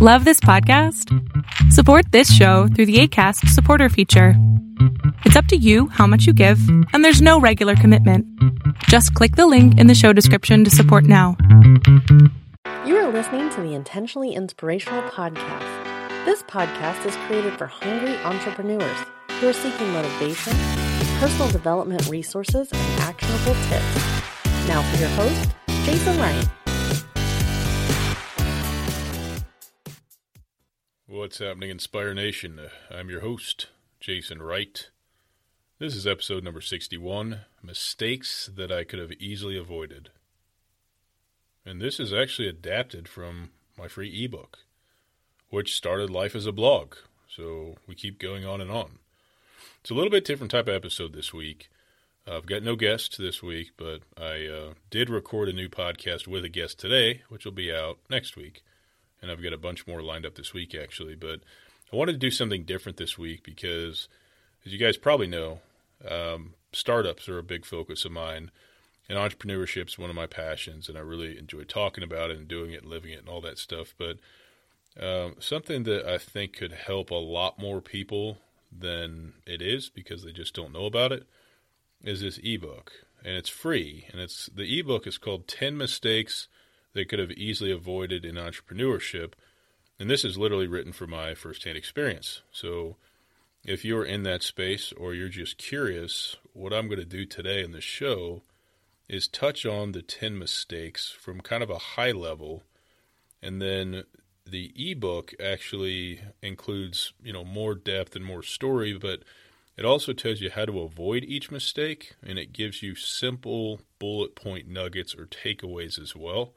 Love this podcast? Support this show through the ACAST supporter feature. It's up to you how much you give, and there's no regular commitment. Just click the link in the show description to support now. You are listening to the Intentionally Inspirational Podcast. This podcast is created for hungry entrepreneurs who are seeking motivation, personal development resources, and actionable tips. Now for your host, Jason Wright. What's happening, Inspire Nation? I'm your host, Jason Wright. This is episode number 61 Mistakes That I Could Have Easily Avoided. And this is actually adapted from my free ebook, which started life as a blog. So we keep going on and on. It's a little bit different type of episode this week. I've got no guest this week, but I uh, did record a new podcast with a guest today, which will be out next week and I've got a bunch more lined up this week actually. But I wanted to do something different this week because, as you guys probably know, um, startups are a big focus of mine, and entrepreneurship is one of my passions, and I really enjoy talking about it and doing it, and living it, and all that stuff. But um, something that I think could help a lot more people than it is because they just don't know about it is this ebook, and it's free, and it's the ebook is called Ten Mistakes they could have easily avoided in entrepreneurship. And this is literally written from my firsthand experience. So if you're in that space or you're just curious, what I'm going to do today in the show is touch on the 10 mistakes from kind of a high level. And then the ebook actually includes, you know, more depth and more story, but it also tells you how to avoid each mistake and it gives you simple bullet point nuggets or takeaways as well.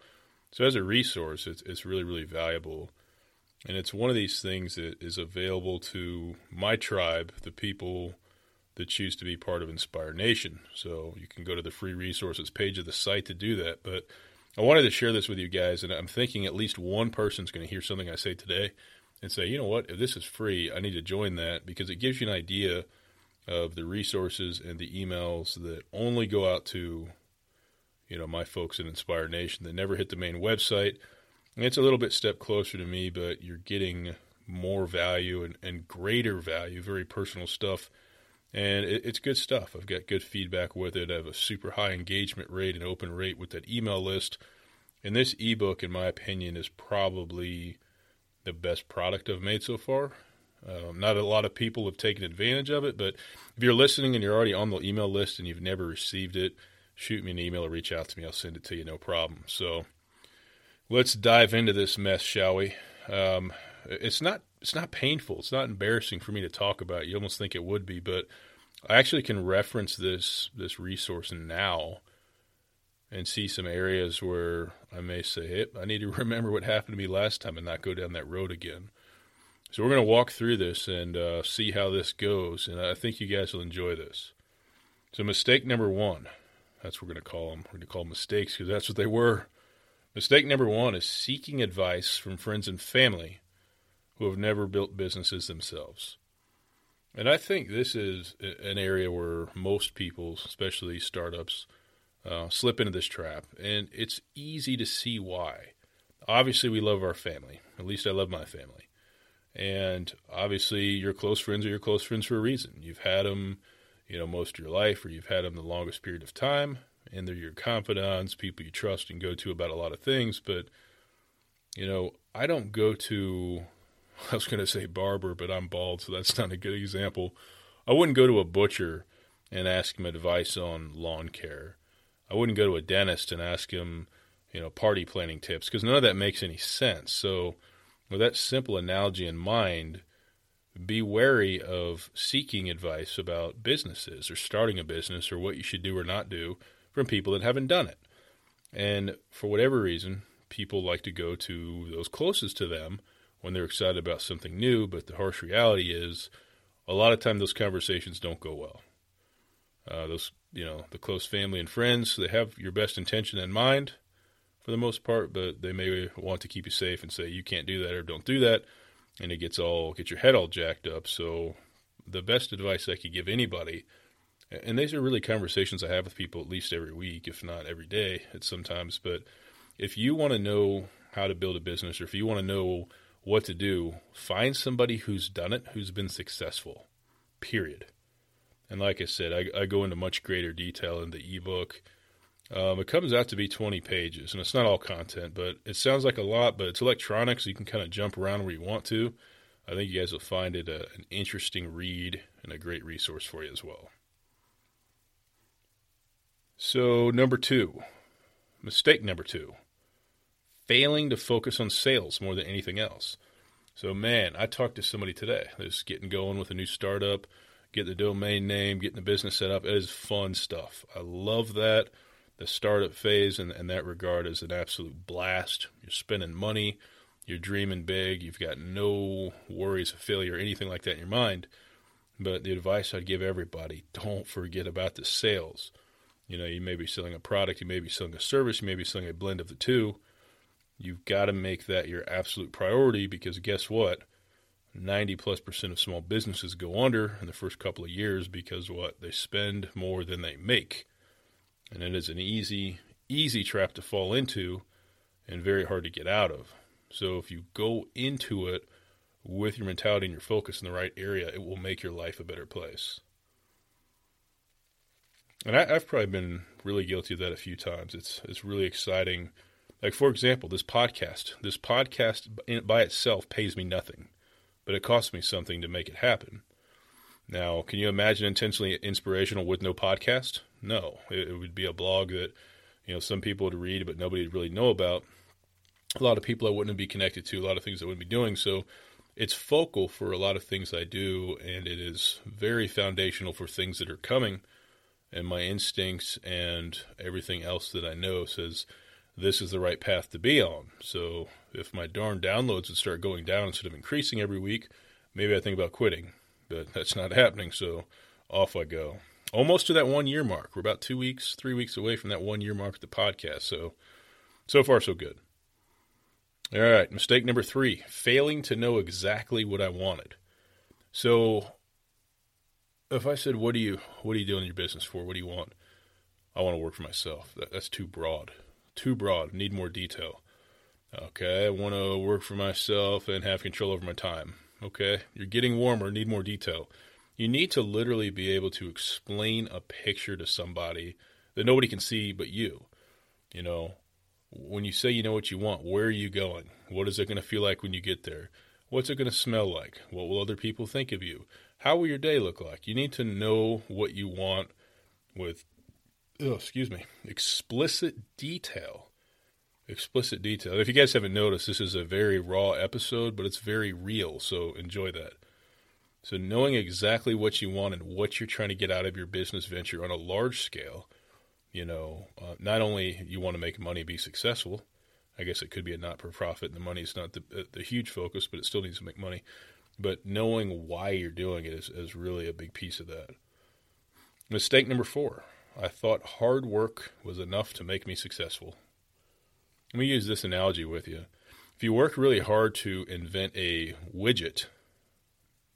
So as a resource, it's it's really really valuable, and it's one of these things that is available to my tribe, the people that choose to be part of Inspire Nation. So you can go to the free resources page of the site to do that. But I wanted to share this with you guys, and I'm thinking at least one person's going to hear something I say today and say, you know what, if this is free, I need to join that because it gives you an idea of the resources and the emails that only go out to you know, my folks at Inspire Nation that never hit the main website. And it's a little bit step closer to me, but you're getting more value and, and greater value, very personal stuff. And it, it's good stuff. I've got good feedback with it. I have a super high engagement rate and open rate with that email list. And this ebook, in my opinion, is probably the best product I've made so far. Um, not a lot of people have taken advantage of it, but if you're listening and you're already on the email list and you've never received it, shoot me an email or reach out to me. I'll send it to you, no problem. So let's dive into this mess, shall we? Um, it's not it's not painful. It's not embarrassing for me to talk about. You almost think it would be, but I actually can reference this this resource now and see some areas where I may say, hey, I need to remember what happened to me last time and not go down that road again. So we're going to walk through this and uh, see how this goes, and I think you guys will enjoy this. So mistake number one that's what we're going to call them. We're going to call them mistakes because that's what they were. Mistake number one is seeking advice from friends and family who have never built businesses themselves. And I think this is an area where most people, especially startups, uh, slip into this trap. And it's easy to see why. Obviously, we love our family. At least I love my family. And obviously, your close friends are your close friends for a reason. You've had them you know, most of your life, or you've had them the longest period of time, and they're your confidants, people you trust and go to about a lot of things. But, you know, I don't go to, I was going to say barber, but I'm bald, so that's not a good example. I wouldn't go to a butcher and ask him advice on lawn care. I wouldn't go to a dentist and ask him, you know, party planning tips because none of that makes any sense. So, with that simple analogy in mind, be wary of seeking advice about businesses or starting a business or what you should do or not do from people that haven't done it. And for whatever reason, people like to go to those closest to them when they're excited about something new, but the harsh reality is a lot of time those conversations don't go well. Uh, those, you know, the close family and friends, they have your best intention in mind for the most part, but they may want to keep you safe and say you can't do that or don't do that and it gets all get your head all jacked up. So the best advice I could give anybody, and these are really conversations I have with people at least every week, if not every day, at sometimes. But if you want to know how to build a business, or if you want to know what to do, find somebody who's done it, who's been successful. Period. And like I said, I, I go into much greater detail in the ebook. Um, it comes out to be 20 pages, and it's not all content, but it sounds like a lot, but it's electronic, so you can kind of jump around where you want to. I think you guys will find it a, an interesting read and a great resource for you as well. So, number two, mistake number two failing to focus on sales more than anything else. So, man, I talked to somebody today that's getting going with a new startup, getting the domain name, getting the business set up. It is fun stuff. I love that. The startup phase in, in that regard is an absolute blast. You're spending money, you're dreaming big, you've got no worries of failure or anything like that in your mind. But the advice I'd give everybody don't forget about the sales. You know, you may be selling a product, you may be selling a service, you may be selling a blend of the two You've got to make that your absolute priority because guess what? 90 plus percent of small businesses go under in the first couple of years because what? They spend more than they make. And it is an easy, easy trap to fall into and very hard to get out of. So if you go into it with your mentality and your focus in the right area, it will make your life a better place. And I, have probably been really guilty of that a few times. It's it's really exciting like, for example, this podcast. This podcast by itself pays me nothing, but it costs me something to make it happen. Now, can you imagine intentionally inspirational with no podcast? No, it, it would be a blog that you know some people would read, but nobody would really know about. A lot of people I wouldn't be connected to, a lot of things I wouldn't be doing. So, it's focal for a lot of things I do, and it is very foundational for things that are coming. And my instincts and everything else that I know says this is the right path to be on. So if my darn downloads would start going down instead of increasing every week, maybe I think about quitting. But that's not happening, so off I go. Almost to that one year mark. We're about two weeks, three weeks away from that one year mark of the podcast. So so far so good. All right, mistake number three, failing to know exactly what I wanted. So if I said, What do you what are you doing your business for? What do you want? I want to work for myself. That, that's too broad too broad, need more detail. Okay, I want to work for myself and have control over my time. Okay, you're getting warmer, need more detail. You need to literally be able to explain a picture to somebody that nobody can see but you. You know, when you say you know what you want, where are you going? What is it going to feel like when you get there? What's it going to smell like? What will other people think of you? How will your day look like? You need to know what you want with oh, excuse me, explicit detail. Explicit detail. If you guys haven't noticed, this is a very raw episode, but it's very real, so enjoy that. So, knowing exactly what you want and what you're trying to get out of your business venture on a large scale, you know, uh, not only you want to make money, be successful. I guess it could be a not for profit, and the money is not the, uh, the huge focus, but it still needs to make money. But knowing why you're doing it is, is really a big piece of that. Mistake number four I thought hard work was enough to make me successful. Let me use this analogy with you. If you work really hard to invent a widget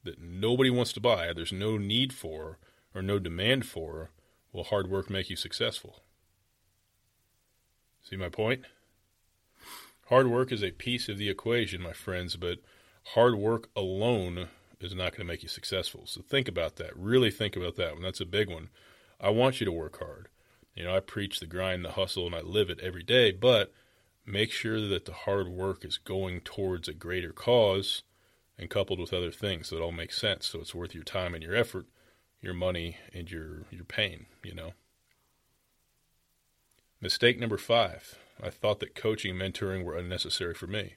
that nobody wants to buy, there's no need for, or no demand for, will hard work make you successful? See my point? Hard work is a piece of the equation, my friends, but hard work alone is not going to make you successful. So think about that. Really think about that one. That's a big one. I want you to work hard. You know, I preach the grind, the hustle, and I live it every day, but make sure that the hard work is going towards a greater cause and coupled with other things so all makes sense. So it's worth your time and your effort, your money, and your, your pain, you know. Mistake number five I thought that coaching and mentoring were unnecessary for me.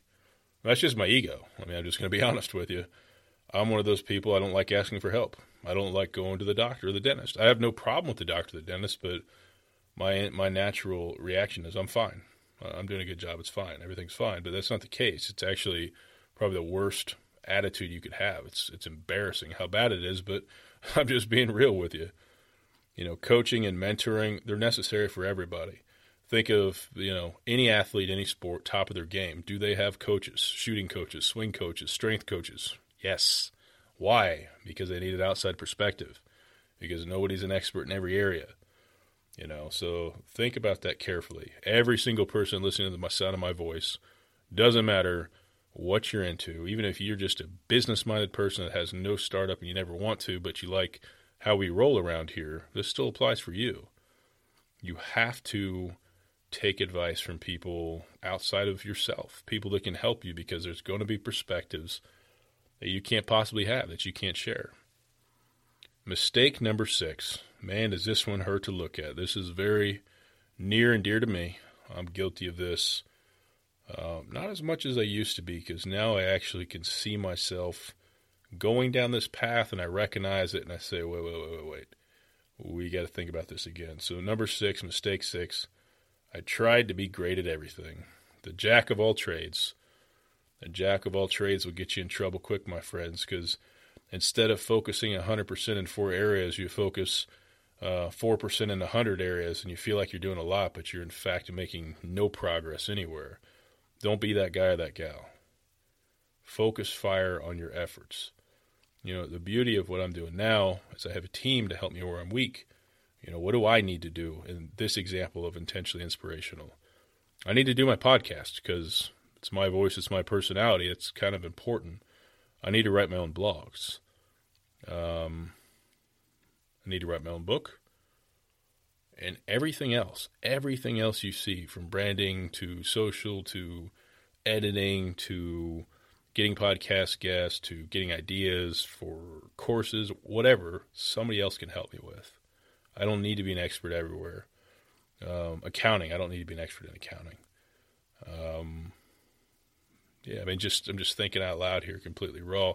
That's just my ego. I mean, I'm just going to be honest with you. I'm one of those people, I don't like asking for help. I don't like going to the doctor or the dentist. I have no problem with the doctor or the dentist, but my my natural reaction is I'm fine. Uh, I'm doing a good job. It's fine. Everything's fine. But that's not the case. It's actually probably the worst attitude you could have. It's it's embarrassing how bad it is, but I'm just being real with you. You know, coaching and mentoring, they're necessary for everybody. Think of, you know, any athlete, any sport, top of their game. Do they have coaches, shooting coaches, swing coaches, strength coaches? Yes. Why? Because they need an outside perspective. Because nobody's an expert in every area. You know, so think about that carefully. Every single person listening to the sound of my voice, doesn't matter what you're into, even if you're just a business minded person that has no startup and you never want to, but you like how we roll around here, this still applies for you. You have to take advice from people outside of yourself, people that can help you because there's going to be perspectives that you can't possibly have, that you can't share. Mistake number six. Man, does this one hurt to look at. This is very near and dear to me. I'm guilty of this. Uh, not as much as I used to be, because now I actually can see myself going down this path and I recognize it and I say, wait, wait, wait, wait, wait. We got to think about this again. So, number six, mistake six. I tried to be great at everything. The jack of all trades. The jack of all trades will get you in trouble quick, my friends, because instead of focusing 100% in four areas, you focus uh, 4% in 100 areas and you feel like you're doing a lot, but you're in fact making no progress anywhere. Don't be that guy or that gal. Focus fire on your efforts. You know, the beauty of what I'm doing now is I have a team to help me where I'm weak. You know, what do I need to do in this example of intentionally inspirational? I need to do my podcast because it's my voice, it's my personality, it's kind of important. I need to write my own blogs. Um, I need to write my own book. And everything else, everything else you see from branding to social to editing to getting podcast guests to getting ideas for courses, whatever, somebody else can help me with. I don't need to be an expert everywhere. Um, accounting, I don't need to be an expert in accounting. Um, yeah, I mean, just I'm just thinking out loud here, completely raw,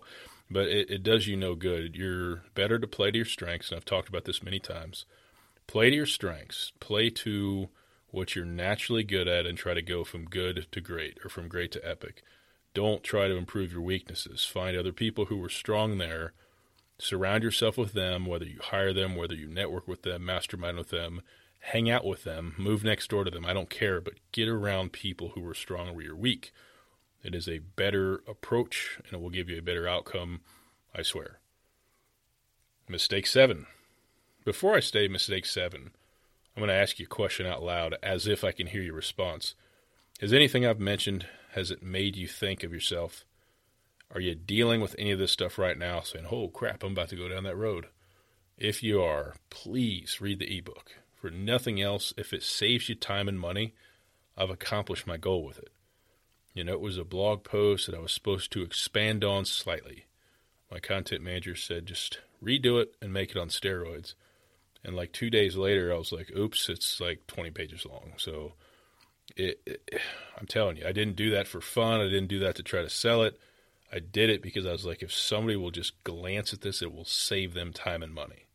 but it, it does you no good. You're better to play to your strengths, and I've talked about this many times. Play to your strengths. Play to what you're naturally good at, and try to go from good to great, or from great to epic. Don't try to improve your weaknesses. Find other people who are strong there. Surround yourself with them, whether you hire them, whether you network with them, mastermind with them, hang out with them, move next door to them. I don't care, but get around people who are strong where you're weak. It is a better approach and it will give you a better outcome, I swear. Mistake seven. Before I say mistake seven, I'm going to ask you a question out loud as if I can hear your response. Has anything I've mentioned, has it made you think of yourself? Are you dealing with any of this stuff right now saying, oh crap, I'm about to go down that road? If you are, please read the ebook. For nothing else, if it saves you time and money, I've accomplished my goal with it. You know, it was a blog post that I was supposed to expand on slightly. My content manager said just redo it and make it on steroids. And like two days later, I was like, oops, it's like 20 pages long. So it, it, I'm telling you, I didn't do that for fun. I didn't do that to try to sell it. I did it because I was like, if somebody will just glance at this, it will save them time and money.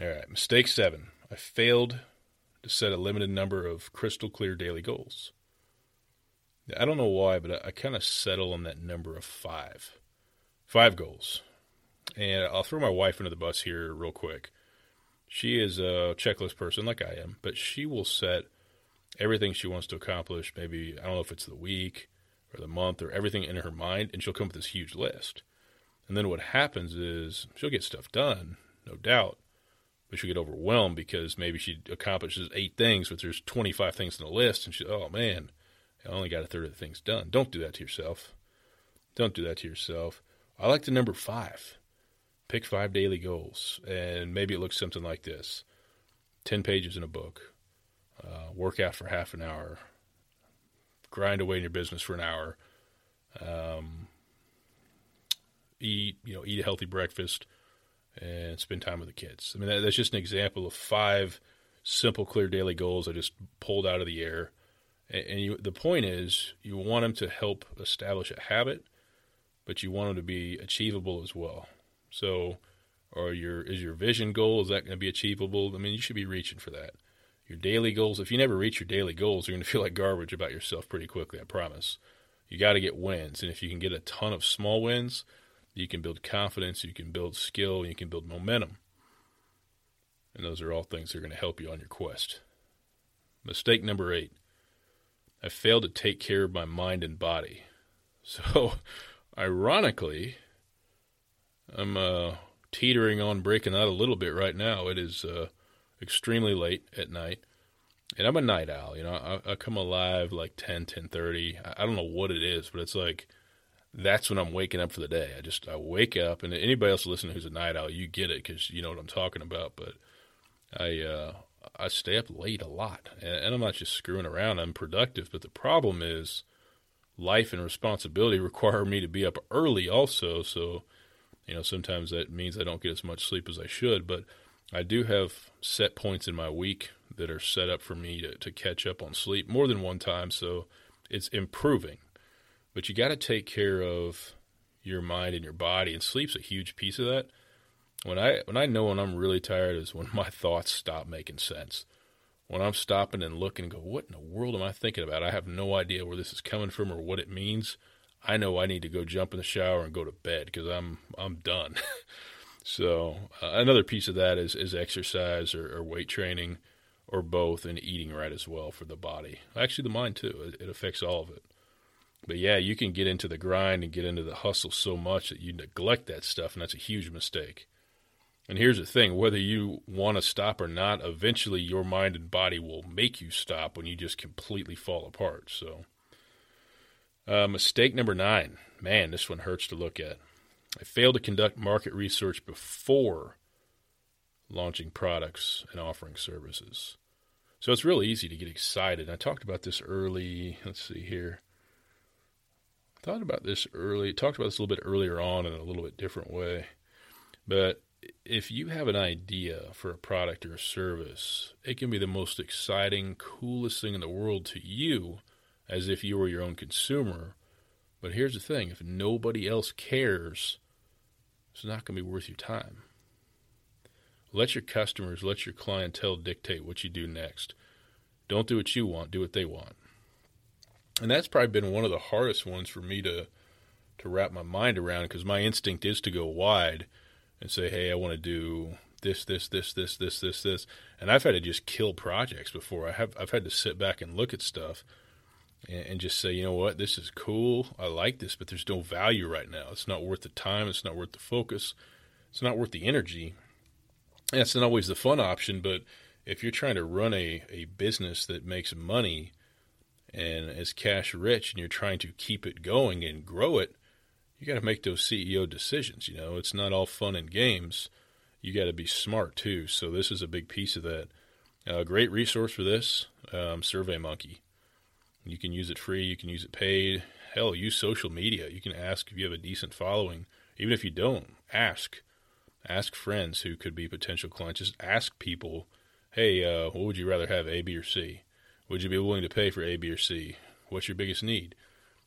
All right, mistake seven. I failed to set a limited number of crystal clear daily goals. I don't know why, but I, I kind of settle on that number of five. Five goals. And I'll throw my wife into the bus here real quick. She is a checklist person like I am, but she will set everything she wants to accomplish. Maybe, I don't know if it's the week or the month or everything in her mind, and she'll come up with this huge list. And then what happens is she'll get stuff done, no doubt, but she'll get overwhelmed because maybe she accomplishes eight things, but there's 25 things on the list, and she, oh man, I only got a third of the things done. Don't do that to yourself. Don't do that to yourself. I like the number five. Pick five daily goals, and maybe it looks something like this 10 pages in a book, uh, work out for half an hour, grind away in your business for an hour, um, eat, you know, eat a healthy breakfast, and spend time with the kids. I mean, that, that's just an example of five simple, clear daily goals I just pulled out of the air and you, the point is, you want them to help establish a habit, but you want them to be achievable as well. So, or your is your vision goal is that going to be achievable? I mean, you should be reaching for that. Your daily goals. If you never reach your daily goals, you're going to feel like garbage about yourself pretty quickly. I promise. You got to get wins, and if you can get a ton of small wins, you can build confidence, you can build skill, you can build momentum. And those are all things that are going to help you on your quest. Mistake number eight I failed to take care of my mind and body. So, ironically, I'm uh, teetering on breaking out a little bit right now. It is uh, extremely late at night. and I'm a night owl. You know, I, I come alive like 10, 10.30. I, I don't know what it is, but it's like that's when I'm waking up for the day. I just I wake up, and anybody else listening who's a night owl, you get it because you know what I'm talking about. But I uh, I stay up late a lot, and, and I'm not just screwing around. I'm productive, but the problem is life and responsibility require me to be up early also. So you know sometimes that means I don't get as much sleep as I should, but I do have set points in my week that are set up for me to, to catch up on sleep more than one time. So it's improving. But you got to take care of your mind and your body, and sleep's a huge piece of that. When I when I know when I'm really tired is when my thoughts stop making sense. When I'm stopping and looking and go, what in the world am I thinking about? I have no idea where this is coming from or what it means. I know I need to go jump in the shower and go to bed because I'm I'm done. so uh, another piece of that is is exercise or, or weight training or both, and eating right as well for the body. Actually, the mind too. It, it affects all of it. But yeah, you can get into the grind and get into the hustle so much that you neglect that stuff, and that's a huge mistake. And here's the thing whether you want to stop or not, eventually your mind and body will make you stop when you just completely fall apart. So, uh, mistake number nine man, this one hurts to look at. I failed to conduct market research before launching products and offering services. So it's really easy to get excited. I talked about this early. Let's see here. Thought about this early. Talked about this a little bit earlier on in a little bit different way. But if you have an idea for a product or a service, it can be the most exciting, coolest thing in the world to you, as if you were your own consumer. But here's the thing if nobody else cares, it's not going to be worth your time. Let your customers, let your clientele dictate what you do next. Don't do what you want, do what they want. And that's probably been one of the hardest ones for me to to wrap my mind around because my instinct is to go wide and say, "Hey, I want to do this, this, this, this, this, this, this," and I've had to just kill projects before. I have I've had to sit back and look at stuff and, and just say, "You know what? This is cool. I like this, but there's no value right now. It's not worth the time. It's not worth the focus. It's not worth the energy." that's not always the fun option, but if you're trying to run a, a business that makes money and is cash rich and you're trying to keep it going and grow it, you got to make those CEO decisions. You know, it's not all fun and games. You got to be smart too. So this is a big piece of that. A uh, great resource for this, um, SurveyMonkey. You can use it free. You can use it paid. Hell, use social media. You can ask if you have a decent following. Even if you don't, ask. Ask friends who could be potential clients. Just ask people, hey, uh, what would you rather have, A, B, or C? Would you be willing to pay for A, B, or C? What's your biggest need?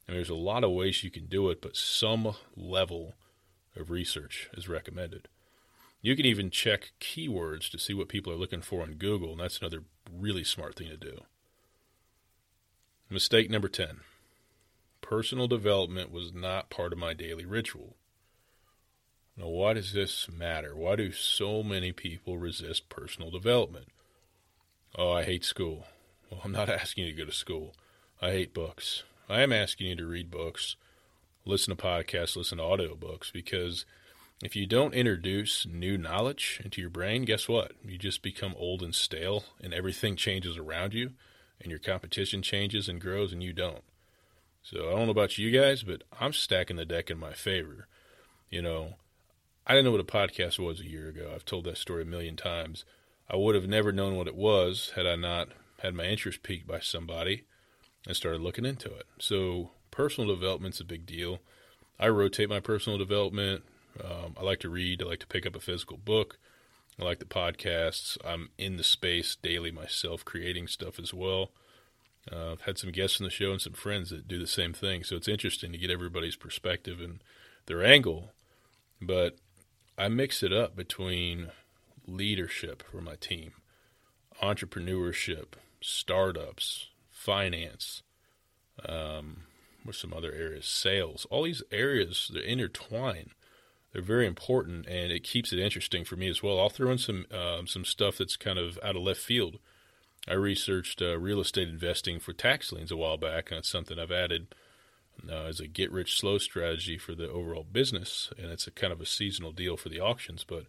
And there's a lot of ways you can do it, but some level of research is recommended. You can even check keywords to see what people are looking for on Google, and that's another really smart thing to do. Mistake number 10 personal development was not part of my daily ritual. Now, why does this matter? Why do so many people resist personal development? Oh, I hate school. Well, I'm not asking you to go to school. I hate books. I am asking you to read books, listen to podcasts, listen to audiobooks, because if you don't introduce new knowledge into your brain, guess what? You just become old and stale, and everything changes around you, and your competition changes and grows, and you don't. So I don't know about you guys, but I'm stacking the deck in my favor. You know, I didn't know what a podcast was a year ago. I've told that story a million times. I would have never known what it was had I not had my interest piqued by somebody and started looking into it. So, personal development's a big deal. I rotate my personal development. Um, I like to read. I like to pick up a physical book. I like the podcasts. I'm in the space daily myself, creating stuff as well. Uh, I've had some guests on the show and some friends that do the same thing. So it's interesting to get everybody's perspective and their angle. But I mix it up between leadership for my team, entrepreneurship, startups, finance, um, what's some other areas, sales. All these areas they intertwine. They're very important, and it keeps it interesting for me as well. I'll throw in some um, some stuff that's kind of out of left field. I researched uh, real estate investing for tax liens a while back, and it's something I've added uh, as a get rich slow strategy for the overall business, and it's a kind of a seasonal deal for the auctions. But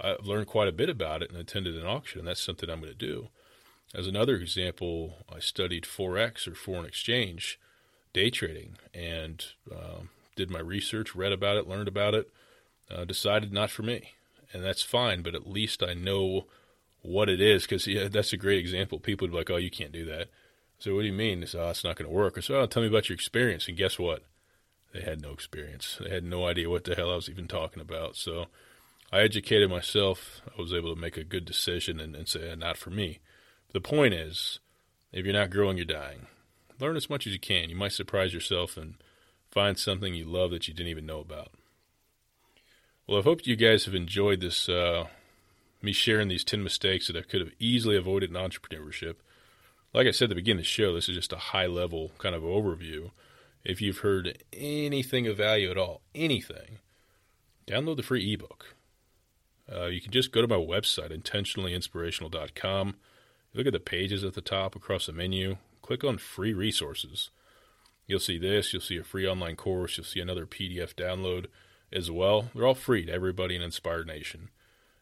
I've learned quite a bit about it and attended an auction, and that's something I'm going to do. As another example, I studied Forex or foreign exchange day trading and um, did my research, read about it, learned about it, uh, decided not for me. And that's fine, but at least I know what it is because yeah, that's a great example. People would be like, oh, you can't do that. So what do you mean? They say, oh, it's not going to work. I said, oh, tell me about your experience. And guess what? They had no experience. They had no idea what the hell I was even talking about. So I educated myself. I was able to make a good decision and, and say, not for me. But the point is, if you're not growing, you're dying. Learn as much as you can. You might surprise yourself and find something you love that you didn't even know about. Well, I hope you guys have enjoyed this, uh, me sharing these 10 mistakes that I could have easily avoided in entrepreneurship. Like I said at the beginning of the show, this is just a high level kind of overview. If you've heard anything of value at all, anything, download the free ebook. Uh, you can just go to my website, intentionallyinspirational.com. Look at the pages at the top across the menu. Click on free resources. You'll see this. You'll see a free online course. You'll see another PDF download as well. They're all free to everybody in Inspire Nation.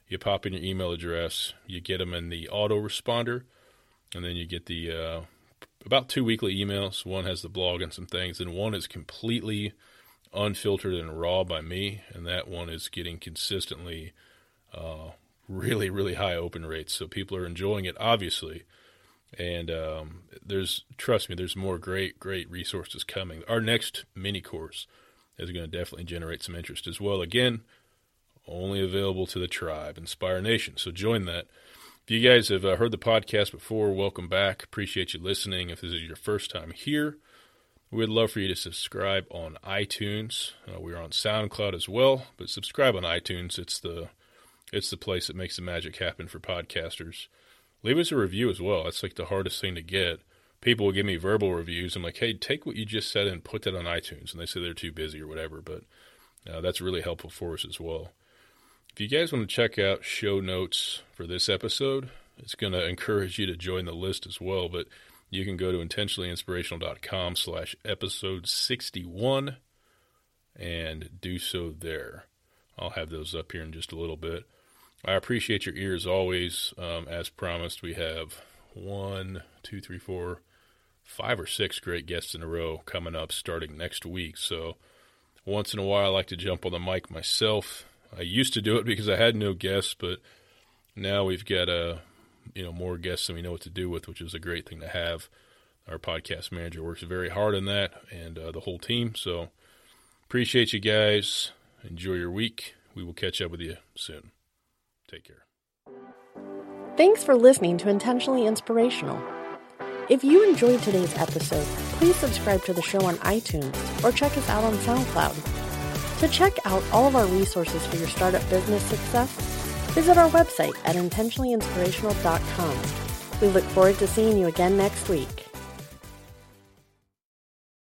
You pop in your email address, you get them in the autoresponder, and then you get the uh, about two weekly emails. One has the blog and some things, and one is completely unfiltered and raw by me, and that one is getting consistently uh, really, really high open rates. So people are enjoying it, obviously. And um, there's, trust me, there's more great, great resources coming. Our next mini course is going to definitely generate some interest as well. Again, only available to the tribe, Inspire Nation. So join that. If you guys have uh, heard the podcast before, welcome back. Appreciate you listening. If this is your first time here, we'd love for you to subscribe on iTunes. Uh, we're on SoundCloud as well, but subscribe on iTunes. It's the it's the place that makes the magic happen for podcasters. Leave us a review as well. That's like the hardest thing to get people will give me verbal reviews. I'm like, hey, take what you just said and put that on iTunes. And they say they're too busy or whatever. But uh, that's really helpful for us as well. If you guys want to check out show notes for this episode, it's going to encourage you to join the list as well. But you can go to intentionallyinspirational.com slash episode 61 and do so there. I'll have those up here in just a little bit. I appreciate your ears always. Um, as promised, we have one, two, three, four, five or six great guests in a row coming up starting next week. So once in a while, I like to jump on the mic myself. I used to do it because I had no guests, but now we've got a uh, you know more guests than we know what to do with, which is a great thing to have. Our podcast manager works very hard on that, and uh, the whole team. So appreciate you guys. Enjoy your week. We will catch up with you soon. Take care. Thanks for listening to Intentionally Inspirational. If you enjoyed today's episode, please subscribe to the show on iTunes or check us out on SoundCloud. To check out all of our resources for your startup business success, visit our website at intentionallyinspirational.com. We look forward to seeing you again next week.